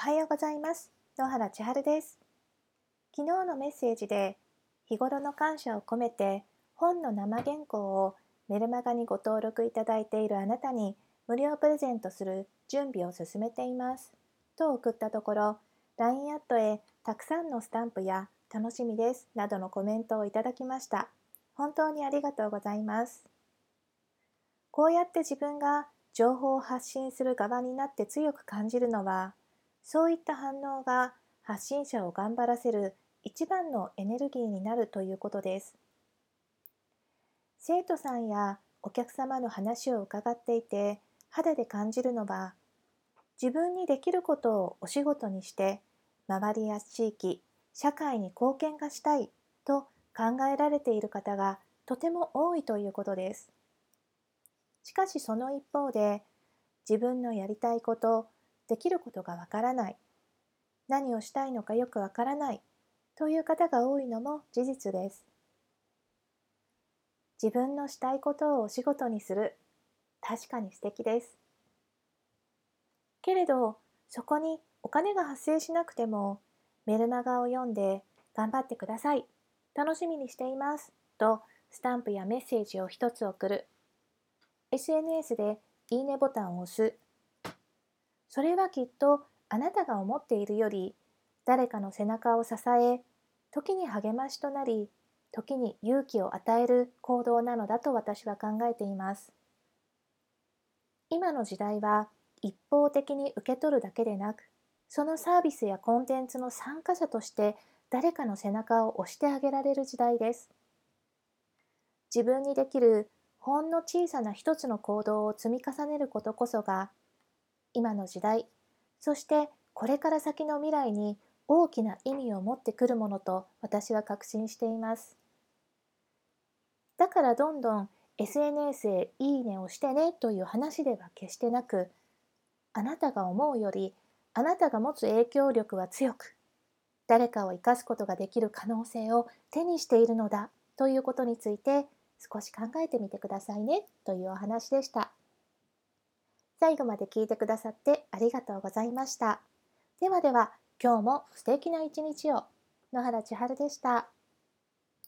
おはようございます。野原千春です。昨日のメッセージで日頃の感謝を込めて本の生原稿をメルマガにご登録いただいているあなたに無料プレゼントする準備を進めています。と送ったところ LINE アットへたくさんのスタンプや楽しみですなどのコメントをいただきました。本当にありがとうございます。こうやって自分が情報を発信する側になって強く感じるのはそういった反応が発信者を頑張らせる一番のエネルギーになるということです。生徒さんやお客様の話を伺っていて肌で感じるのは自分にできることをお仕事にして周りや地域社会に貢献がしたいと考えられている方がとても多いということです。しかしその一方で自分のやりたいことできることがわからない。何をしたいのかよくわからない。という方が多いのも事実です。自分のしたいことをお仕事にする。確かに素敵です。けれどそこにお金が発生しなくてもメルマガを読んで頑張ってください。楽しみにしています。とスタンプやメッセージを一つ送る。SNS でいいねボタンを押す。それはきっとあなたが思っているより誰かの背中を支え時に励ましとなり時に勇気を与える行動なのだと私は考えています。今の時代は一方的に受け取るだけでなくそのサービスやコンテンツの参加者として誰かの背中を押してあげられる時代です。自分にできるほんの小さな一つの行動を積み重ねることこそが今の時代そしてこれから先の未来に大きな意味を持ってくるものと私は確信していますだからどんどん SNS へいいねをしてねという話では決してなくあなたが思うよりあなたが持つ影響力は強く誰かを生かすことができる可能性を手にしているのだということについて少し考えてみてくださいねというお話でした。最後まで聞いてくださってありがとうございました。ではでは、今日も素敵な一日を。野原千春でした。